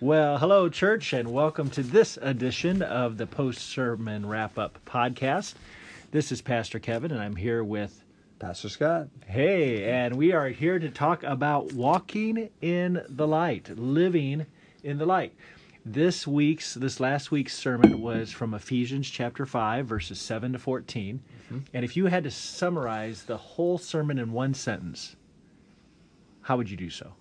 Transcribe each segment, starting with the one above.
Well, hello, church, and welcome to this edition of the Post Sermon Wrap Up podcast. This is Pastor Kevin, and I'm here with Pastor Scott. Hey, and we are here to talk about walking in the light, living in the light. This week's, this last week's sermon was from Ephesians chapter 5, verses 7 to 14. Mm-hmm. And if you had to summarize the whole sermon in one sentence, how would you do so?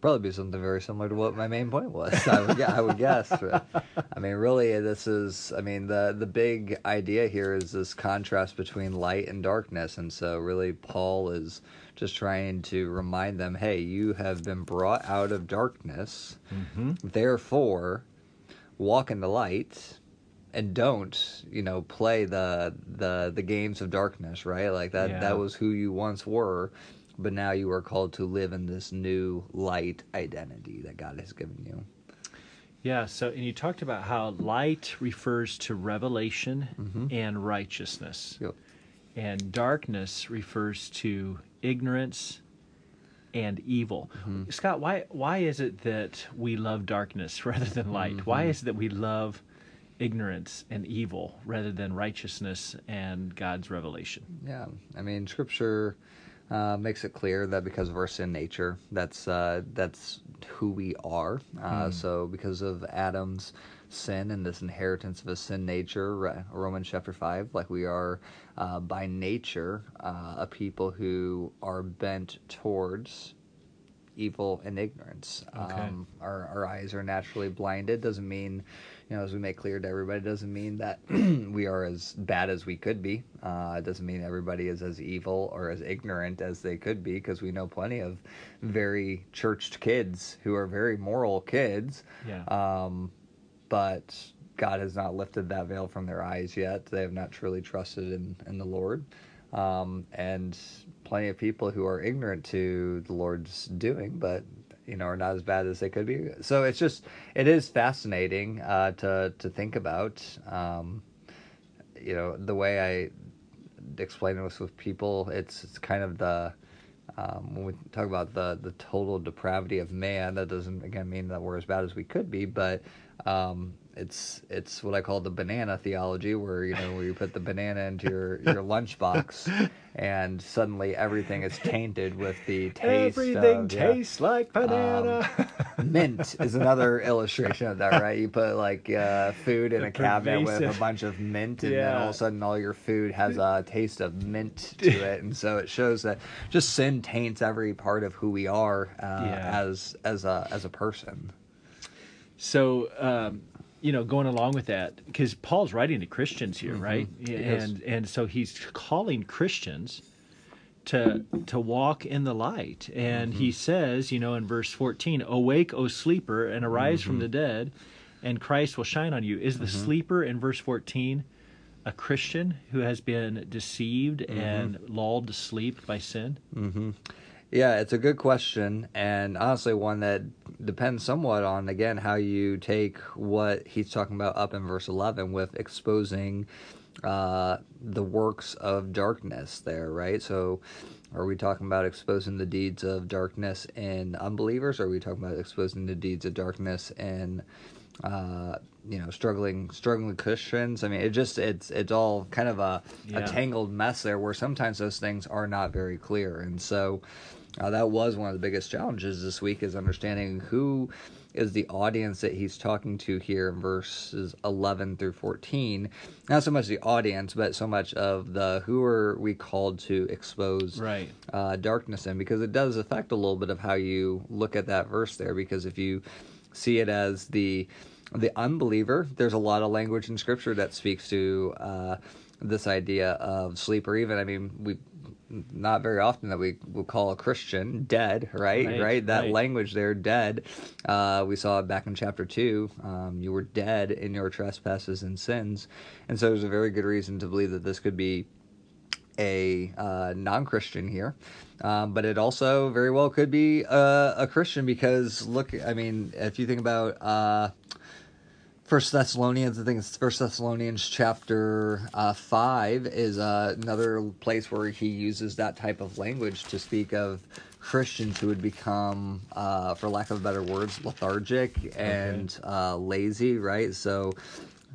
Probably be something very similar to what my main point was. I would, I would guess. I mean, really, this is. I mean, the the big idea here is this contrast between light and darkness, and so really, Paul is just trying to remind them, hey, you have been brought out of darkness, mm-hmm. therefore, walk in the light. And don't you know play the the the games of darkness, right? Like that yeah. that was who you once were, but now you are called to live in this new light identity that God has given you. Yeah, so and you talked about how light refers to revelation mm-hmm. and righteousness. Yep. And darkness refers to ignorance and evil. Mm-hmm. Scott, why why is it that we love darkness rather than light? Mm-hmm. Why is it that we love ignorance and evil rather than righteousness and God's revelation? Yeah. I mean, scripture uh, makes it clear that because of our sin nature, that's uh, that's who we are. Uh, mm. So because of Adam's sin and this inheritance of a sin nature, Romans chapter five, like we are uh, by nature uh, a people who are bent towards evil and ignorance. Okay. Um, our our eyes are naturally blinded. Doesn't mean you know, as we make clear to everybody, doesn't mean that we are as bad as we could be. Uh, it doesn't mean everybody is as evil or as ignorant as they could be, because we know plenty of very churched kids who are very moral kids. Yeah. Um, but God has not lifted that veil from their eyes yet. They have not truly trusted in, in the Lord. Um, and plenty of people who are ignorant to the Lord's doing, but you know are not as bad as they could be. So it's just it is fascinating uh, to to think about. Um, you know the way I explain this with people, it's it's kind of the um, when we talk about the the total depravity of man. That doesn't again mean that we're as bad as we could be, but um, it's it's what I call the banana theology, where you know where you put the banana into your your lunchbox, and suddenly everything is tainted with the taste. Everything of, tastes yeah. like banana. Um, mint is another illustration of that, right? You put like uh, food in the a cabinet with a bunch of mint, and yeah. then all of a sudden all your food has a taste of mint to it, and so it shows that just sin taints every part of who we are uh, yeah. as as a as a person. So um, you know, going along with that, because Paul's writing to Christians here, mm-hmm. right? And and so he's calling Christians to to walk in the light. And mm-hmm. he says, you know, in verse 14, "Awake, O sleeper, and arise mm-hmm. from the dead, and Christ will shine on you." Is the mm-hmm. sleeper in verse 14 a Christian who has been deceived mm-hmm. and lulled to sleep by sin? Mm-hmm. Yeah, it's a good question, and honestly, one that depends somewhat on again how you take what he's talking about up in verse eleven with exposing uh, the works of darkness. There, right? So, are we talking about exposing the deeds of darkness in unbelievers? Or are we talking about exposing the deeds of darkness in uh, you know struggling struggling Christians. I mean, it just it's it's all kind of a, yeah. a tangled mess there, where sometimes those things are not very clear, and so uh, that was one of the biggest challenges this week is understanding who is the audience that he's talking to here in verses 11 through 14 not so much the audience but so much of the who are we called to expose right. uh, darkness in because it does affect a little bit of how you look at that verse there because if you see it as the the unbeliever there's a lot of language in scripture that speaks to uh, this idea of sleep or even i mean we not very often that we will call a Christian dead, right? Right. right? That right. language there, dead. Uh, we saw it back in chapter two. Um, you were dead in your trespasses and sins, and so there's a very good reason to believe that this could be a uh, non-Christian here, um, but it also very well could be a, a, Christian because look, I mean, if you think about. Uh, First Thessalonians, I think it's First Thessalonians chapter uh, five is uh, another place where he uses that type of language to speak of Christians who would become, uh, for lack of better words, lethargic and okay. uh, lazy, right? So,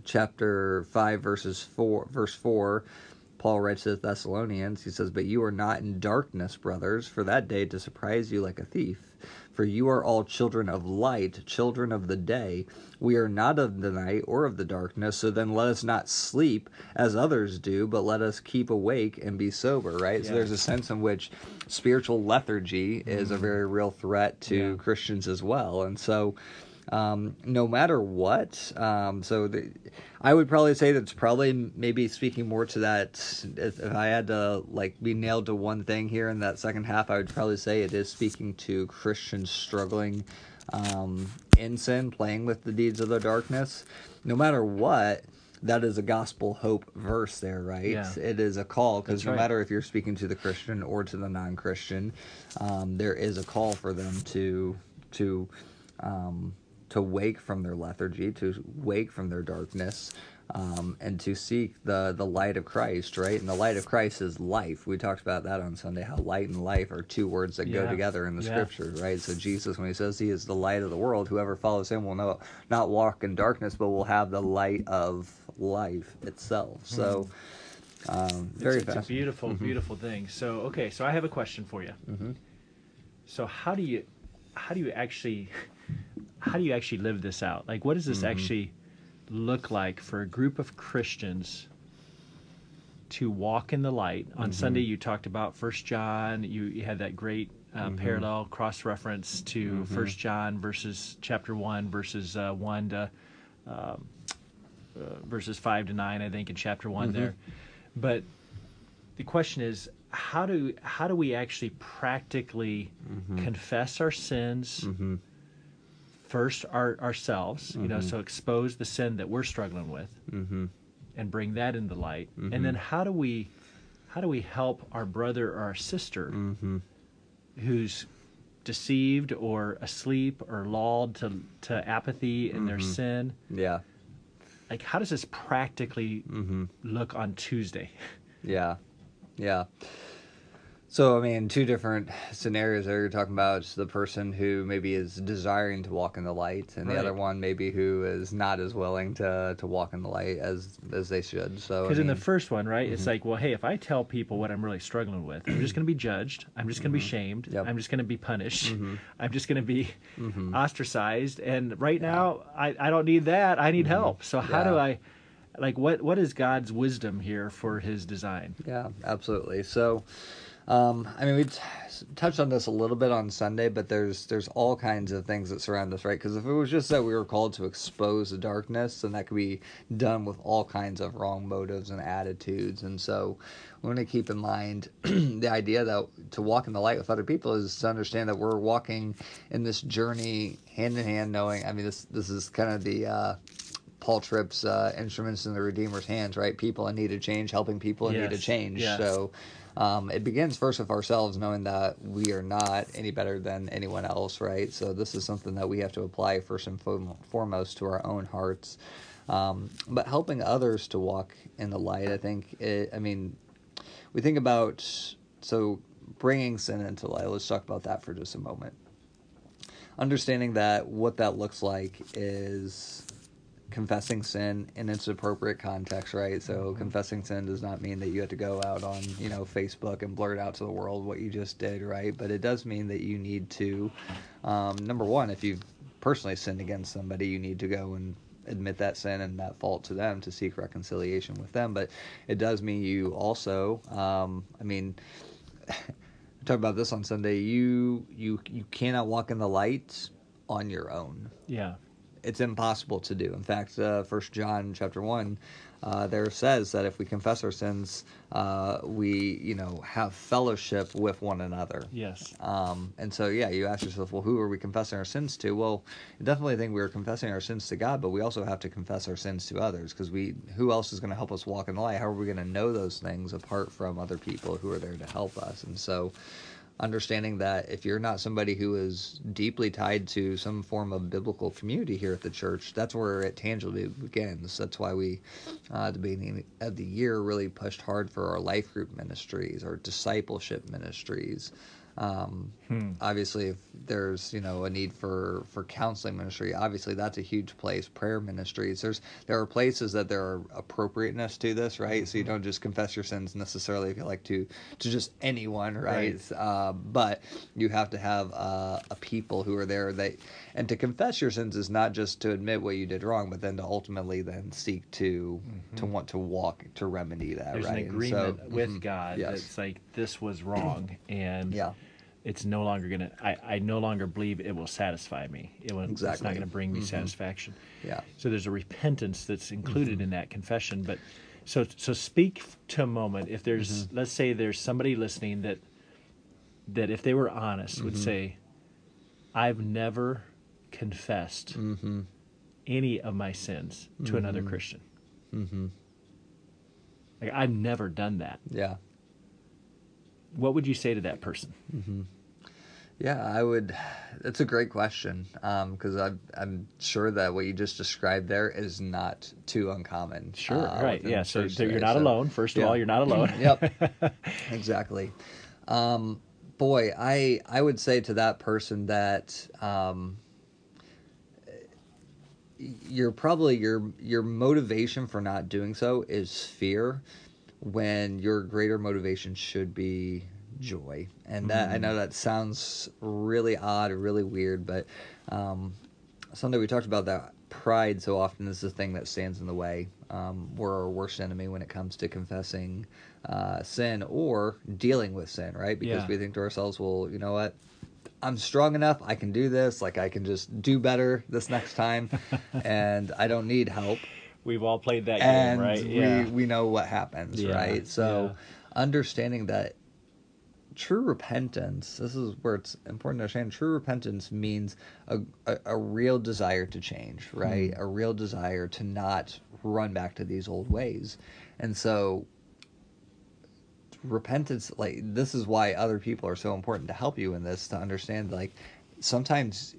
chapter five, verses four, verse four. Paul writes to the Thessalonians, he says, But you are not in darkness, brothers, for that day to surprise you like a thief. For you are all children of light, children of the day. We are not of the night or of the darkness, so then let us not sleep as others do, but let us keep awake and be sober, right? Yeah. So there's a sense in which spiritual lethargy mm-hmm. is a mm-hmm. very real threat to yeah. Christians as well. And so um, no matter what. Um, so the, I would probably say that's probably maybe speaking more to that. If, if, I had to like be nailed to one thing here in that second half, I would probably say it is speaking to Christians struggling um, in sin, playing with the deeds of the darkness. No matter what, that is a gospel hope verse there, right? Yeah. It is a call because no right. matter if you're speaking to the Christian or to the non-Christian, um, there is a call for them to to um, to wake from their lethargy, to wake from their darkness, um, and to seek the the light of Christ, right? And the light of Christ is life. We talked about that on Sunday. How light and life are two words that yeah. go together in the yeah. Scripture, right? So Jesus, when he says he is the light of the world, whoever follows him will know, not walk in darkness, but will have the light of life itself. Mm-hmm. So. Um, very it's, it's a beautiful, mm-hmm. beautiful thing. So, okay, so I have a question for you. Mm-hmm. So, how do you, how do you actually how do you actually live this out? Like, what does this mm-hmm. actually look like for a group of Christians to walk in the light? On mm-hmm. Sunday, you talked about First John. You, you had that great uh, mm-hmm. parallel cross reference to mm-hmm. First John versus chapter one versus uh, one to um, uh, verses five to nine, I think, in chapter one mm-hmm. there. But the question is, how do how do we actually practically mm-hmm. confess our sins? first our, ourselves, mm-hmm. you know, mm-hmm. so expose the sin that we're struggling with mm-hmm. and bring that into light. Mm-hmm. And then how do we how do we help our brother or our sister mm-hmm. who's deceived or asleep or lulled to to apathy in their mm-hmm. sin? Yeah. Like how does this practically look on Tuesday? Yeah. Yeah. So, I mean, two different scenarios there. You're talking about the person who maybe is desiring to walk in the light, and right. the other one maybe who is not as willing to, to walk in the light as as they should. So, because in the first one, right, mm-hmm. it's like, well, hey, if I tell people what I'm really struggling with, I'm just going to be judged. I'm just going to mm-hmm. be shamed. Yep. I'm just going to be punished. Mm-hmm. I'm just going to be mm-hmm. ostracized. And right now, I, I don't need that. I need mm-hmm. help. So, how yeah. do I? Like what? What is God's wisdom here for His design? Yeah, absolutely. So, um, I mean, we t- touched on this a little bit on Sunday, but there's there's all kinds of things that surround us, right? Because if it was just that we were called to expose the darkness, then that could be done with all kinds of wrong motives and attitudes. And so, we want to keep in mind the idea that to walk in the light with other people is to understand that we're walking in this journey hand in hand, knowing. I mean, this this is kind of the uh, Paul Tripp's uh, instruments in the Redeemer's hands, right? People in need of change, helping people in yes. need of change. Yes. So um, it begins first with ourselves, knowing that we are not any better than anyone else, right? So this is something that we have to apply first and foremost to our own hearts. Um, but helping others to walk in the light, I think. It, I mean, we think about so bringing sin into light. Let's talk about that for just a moment. Understanding that what that looks like is confessing sin in its appropriate context, right? So mm-hmm. confessing sin does not mean that you have to go out on, you know, Facebook and blurt out to the world what you just did, right? But it does mean that you need to, um, number one, if you've personally sinned against somebody, you need to go and admit that sin and that fault to them to seek reconciliation with them. But it does mean you also, um, I mean, talk about this on Sunday. You you you cannot walk in the light on your own. Yeah it's impossible to do. In fact, uh, First John chapter one, uh, there says that if we confess our sins, uh, we you know have fellowship with one another. Yes. Um, and so yeah, you ask yourself, well, who are we confessing our sins to? Well, definitely think we're confessing our sins to God, but we also have to confess our sins to others because we who else is going to help us walk in the light? How are we going to know those things apart from other people who are there to help us? And so understanding that if you're not somebody who is deeply tied to some form of biblical community here at the church, that's where it tangibly begins. That's why we, uh, at the beginning of the year, really pushed hard for our life group ministries, our discipleship ministries. Um, Obviously, if there's you know a need for for counseling ministry, obviously that's a huge place. Prayer ministries. There's there are places that there are appropriateness to this, right? So you don't just confess your sins necessarily if you like to to just anyone, right? Uh, but you have to have uh, a people who are there that and to confess your sins is not just to admit what you did wrong, but then to ultimately then seek to to want to walk to remedy that, There's right? an agreement so- with mhm. God. Yes. It's like this was wrong, and Yeah. It's no longer gonna. I, I no longer believe it will satisfy me. It will. It's not going to bring me Mhm. satisfaction. Yeah. So there's a repentance that's Mm-hmm. included in that confession. But so so speak to a moment. If there's Mm-hmm. let's say there's somebody listening that that if they were honest would Mm-hmm. say, I've never confessed Mm-hmm. any of my sins to another Christian. Mm-hmm. Like I've never done that. Yeah. What would you say to that person? Yeah, I would. That's a great question because I'm I'm sure that what you just described there is not too uncommon. Sure, uh, right. Yeah, so you're not so- alone. First of yeah. all, you're not alone. yep, exactly. Um, boy, I I would say to that person that um, you're probably your your motivation for not doing so is fear, when your greater motivation should be joy. And that I know that sounds really odd, really weird, but um, something we talked about that pride so often is the thing that stands in the way. Um, we're our worst enemy when it comes to confessing uh, sin or dealing with sin, right? Because Yeah. we think to ourselves, well, you know what? I'm strong enough. I can do this. Like I can just do better this next time, and I don't need help. We've all played that And game, right? we Yeah. we know what happens, Yeah, right? So yeah. understanding that true repentance this is where it's important to understand true repentance means a, a, a real desire to change right Hmm. a real desire to not run back to these old ways and so repentance like this is why other people are so important to help you in this to understand like sometimes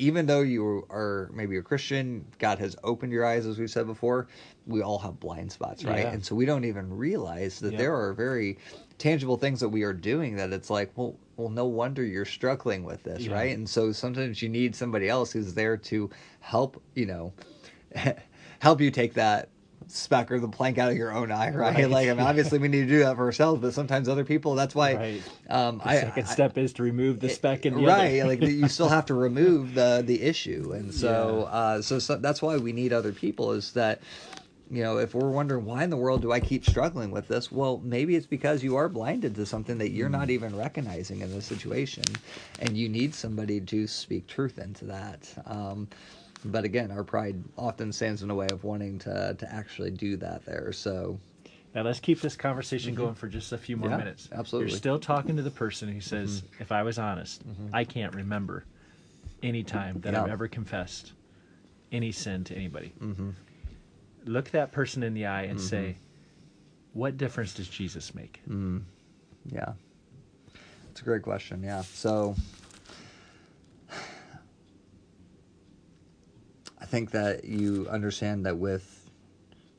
even though you are maybe a Christian, God has opened your eyes, as we've said before. We all have blind spots, right? Yeah. And so we don't even realize that Yeah. there are very tangible things that we are doing that it's like, well, well, no wonder you're struggling with this, Yeah. right? And so sometimes you need somebody else who's there to help, you know, help you take that speck or the plank out of your own eye, right? Right. Like, I mean, obviously we need to do that for ourselves, but sometimes other people. That's why. Right. Um, The I, second I- step is to remove the speck in the right like you still have to remove the the issue and so uh so, so that's why we need other people is that you know if we're wondering why in the world do i keep struggling with this well maybe it's because you are blinded to something that you're Mm. not even recognizing in the situation and you need somebody to speak truth into that um but again our pride often stands in the way of wanting to to actually do that there so Now let's keep this conversation going for just a few more Yeah, minutes. absolutely. You're still talking to the person who says, "If I was honest, I can't remember any time that I've ever confessed any sin to anybody." Look that person in the eye and say, "What difference does Jesus make?" Mm, yeah. It's a great question. Yeah. So I think that you understand that with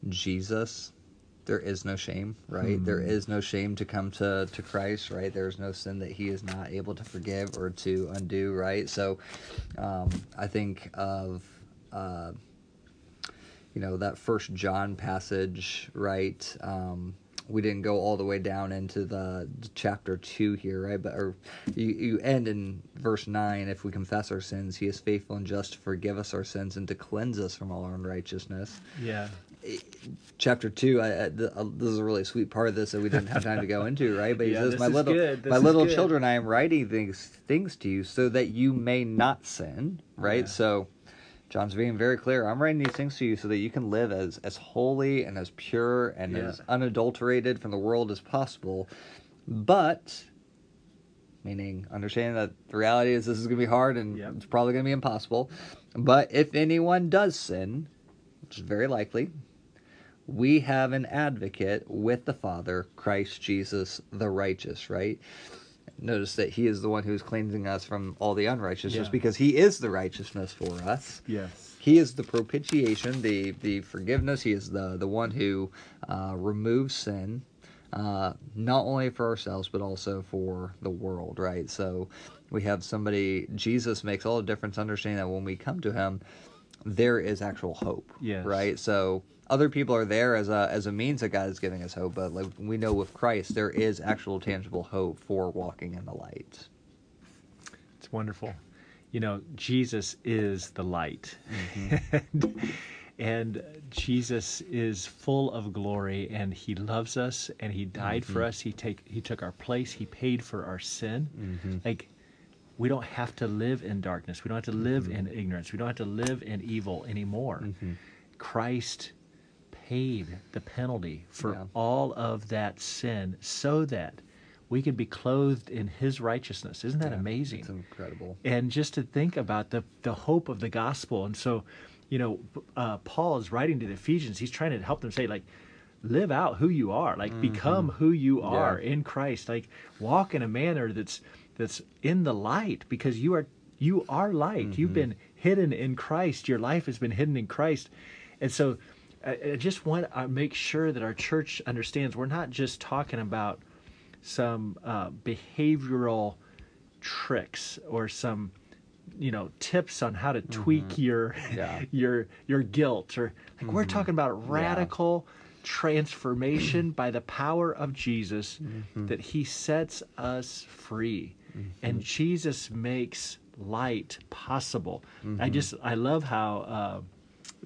Jesus, there is no shame, right? There is no shame to come to, to Christ, right? There's no sin that he is not able to forgive or to undo, right? So um, I think of. Uh, you know that first john passage right um we didn't go all the way down into the chapter 2 here right but or you, you end in verse 9 if we confess our sins he is faithful and just to forgive us our sins and to cleanse us from all unrighteousness Yeah. chapter 2 I, I, uh, this is a really sweet part of this that we didn't have time to go into right but he Yeah, says my little my little good." children i am writing these things to you so that you may not sin right Yeah. so John's being very clear. I'm writing these things to you so that you can live as as holy and as pure and Yeah. as unadulterated from the world as possible. But meaning understanding that the reality is this is going to be hard and Yep. it's probably going to be impossible. But if anyone does sin, which is very likely, we have an advocate with the Father, Christ Jesus the righteous, right? Notice that he is the one who is cleansing us from all the unrighteousness Yeah. because he is the righteousness for us. Yes. He is the propitiation, the the forgiveness. He is the the one who uh, removes sin. uh, not only for ourselves but also for the world, right? So we have somebody. Jesus makes all the difference. Understanding that when we come to Him, there is actual hope. Yes. Right. So other people are there as a as a means that God is giving us hope, but like we know with Christ, there is actual tangible hope for walking in the light. It's wonderful. You know, Jesus is the light. Mm-hmm. and, Jesus is full of glory and he loves us and he died Mm-hmm. for us. He take he took our place. He paid for our sin. Mm-hmm. Like we don't have to live in darkness. We don't have to live Mm-hmm. in ignorance. We don't have to live in evil anymore. Christ paid the penalty for Yeah. all of that sin so that we could be clothed in his righteousness. Isn't that Yeah, amazing? It's incredible. and just to think about the the hope of the gospel. And so you know uh, paul is writing to the ephesians. He's trying to help them say like live out who you are. Like become who you are in christ. Like walk in a manner that's that's in the light because you are you are light. You've been hidden in christ. Your life has been hidden in christ. And so i, I just want to make sure that our church understands we're not just talking about some uh, behavioral tricks or some you know tips on how to tweak mm-hmm. your Yeah. your your guilt or like we're mm-hmm. talking about radical transformation by the power of Jesus mm-hmm. that he sets us free. And Jesus makes light possible. I just I love how uh,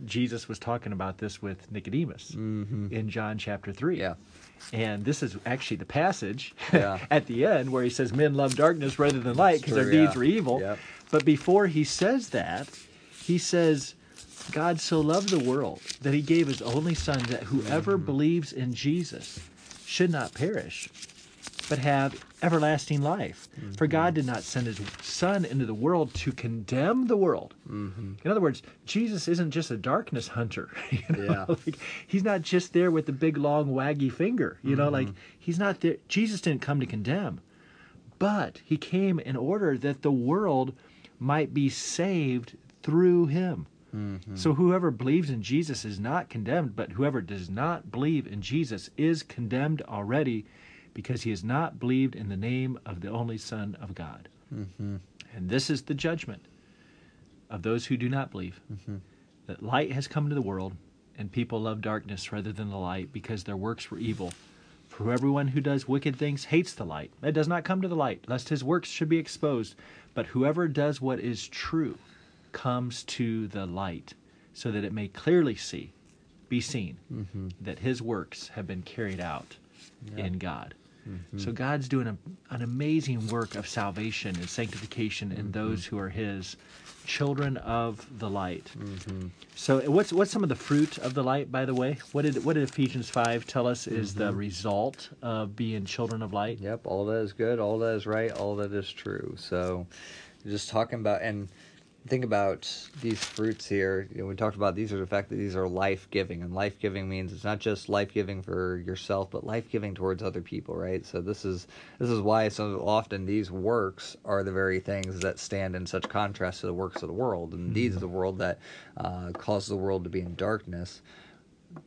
Jesus was talking about this with Nicodemus in John chapter 3 Yeah. and this is actually the passage Yeah. at the end where he says, Men love darkness rather than light because their true, deeds yeah. were evil. Yep. But before he says that, he says, God so loved the world that he gave his only son that whoever Mm-hmm. believes in Jesus should not perish, but have everlasting life. For Mm-hmm. God did not send his son into the world to condemn the world. Mm-hmm. In other words, Jesus isn't just a darkness hunter. You know? Yeah. like, he's not just there with the big long waggy finger. You know, like he's not there. Jesus didn't come to condemn, but he came in order that the world might be saved through him. So whoever believes in Jesus is not condemned, but whoever does not believe in Jesus is condemned already because he has not believed in the name of the only Son of God. Mm-hmm. And this is the judgment of those who do not believe mm-hmm. that light has come into the world, and people love darkness rather than the light because their works were evil. For everyone who does wicked things hates the light. It does not come to the light, lest his works should be exposed. But whoever does what is true comes to the light, so that it may clearly see, be seen, mm-hmm. that his works have been carried out in God. Mm-hmm. So God's doing a, an amazing work of salvation and sanctification in mm-hmm. those who are His children of the light. Mm-hmm. So what's what's some of the fruit of the light? By the way, what did what did Ephesians five tell us is the result of being children of light? Yep, all that is good, all that is right, all that is true. So, just talking about and think about these fruits here. You know, we talked about these are the fact that these are life giving, and life giving means it's not just life giving for yourself, but life giving towards other people, right? So this is this is why so often these works are the very things that stand in such contrast to the works of the world, and these are the world that uh, cause the world to be in darkness.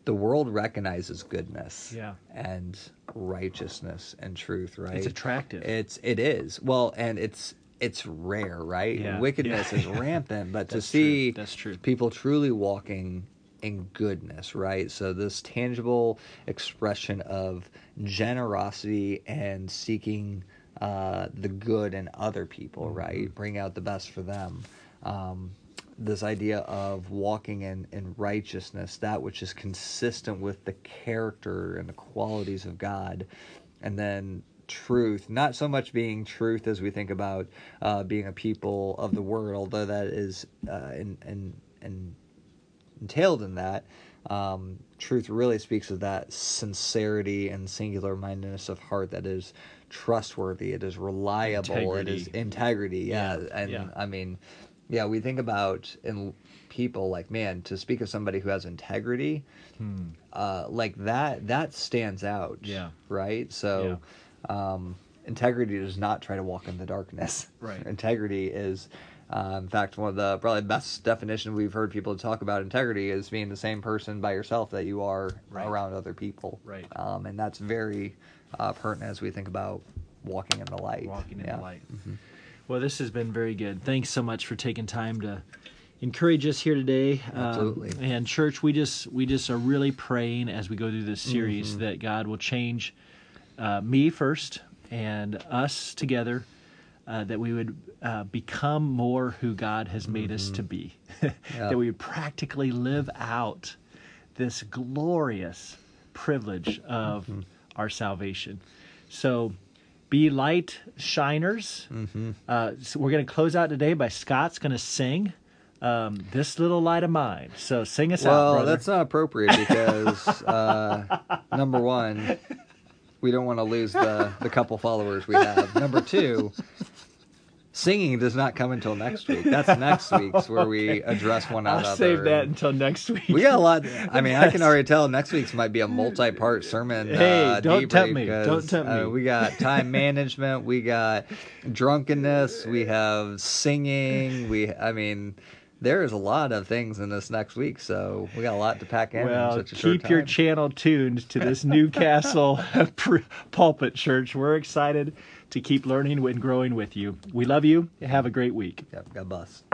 The world recognizes goodness Yeah. and righteousness and truth, right? It's attractive. It's it is. Well, and it's it's rare, right? Yeah. Wickedness Yeah. is rampant, but to That's true. see That's true. people truly walking in goodness, right? So this tangible expression of generosity and seeking uh, the good in other people, Mm-hmm. right? Bring out the best for them. Um, this idea of walking in, in righteousness, that which is consistent with the character and the qualities of God, and then truth, not so much being truth as we think about uh, being a people of the word, although that is uh, in, in, in entailed in that. Um, truth really speaks of that sincerity and singular mindedness of heart that is trustworthy, it is reliable, it is Integrity. integrity. Yeah, Yeah, and yeah. I mean, yeah, we think about in people like man to speak of somebody who has integrity, uh, like that that stands out. Yeah. right. So, um, integrity does not try to walk in the darkness. Right. integrity is Uh, in fact, one of the probably best definition we've heard people talk about integrity is being the same person by yourself that you are Right. around other people. Right. Um, and that's very uh, pertinent as we think about walking in the light. walking in Yeah. the light. Well, this has been very good. Thanks so much for taking time to encourage us here today. Um, Absolutely. and church, we just we just are really praying as we go through this series Mm-hmm. that God will change uh, me first and us together. Uh, that we would uh, become more who God has made us to be. Mm-hmm. Yeah. that we would practically live out this glorious privilege of Mm-hmm. our salvation. So be light shiners. Mm-hmm. Uh, so we're going to close out today by Scott's going to sing um, "This Little Light of Mine." So sing us out, Well, that's not appropriate because uh, number one, we don't want to lose the the couple followers we have. Number two, singing does not come until next week. That's next week's where we address one I'll another. save that until next week. We got a lot. I mean, I can already tell next week's might be a multi-part sermon. Hey, uh, don't debrief tempt me. Don't tempt uh, me. we got time management. We got drunkenness. We have singing. We, I mean, there is a lot of things in this next week, so we got a lot to pack in. in Well, such a short keep your channel tuned to this Newcastle pulpit church. We're excited to keep learning and growing with you. We love you. Have a great week. Yep, God bless.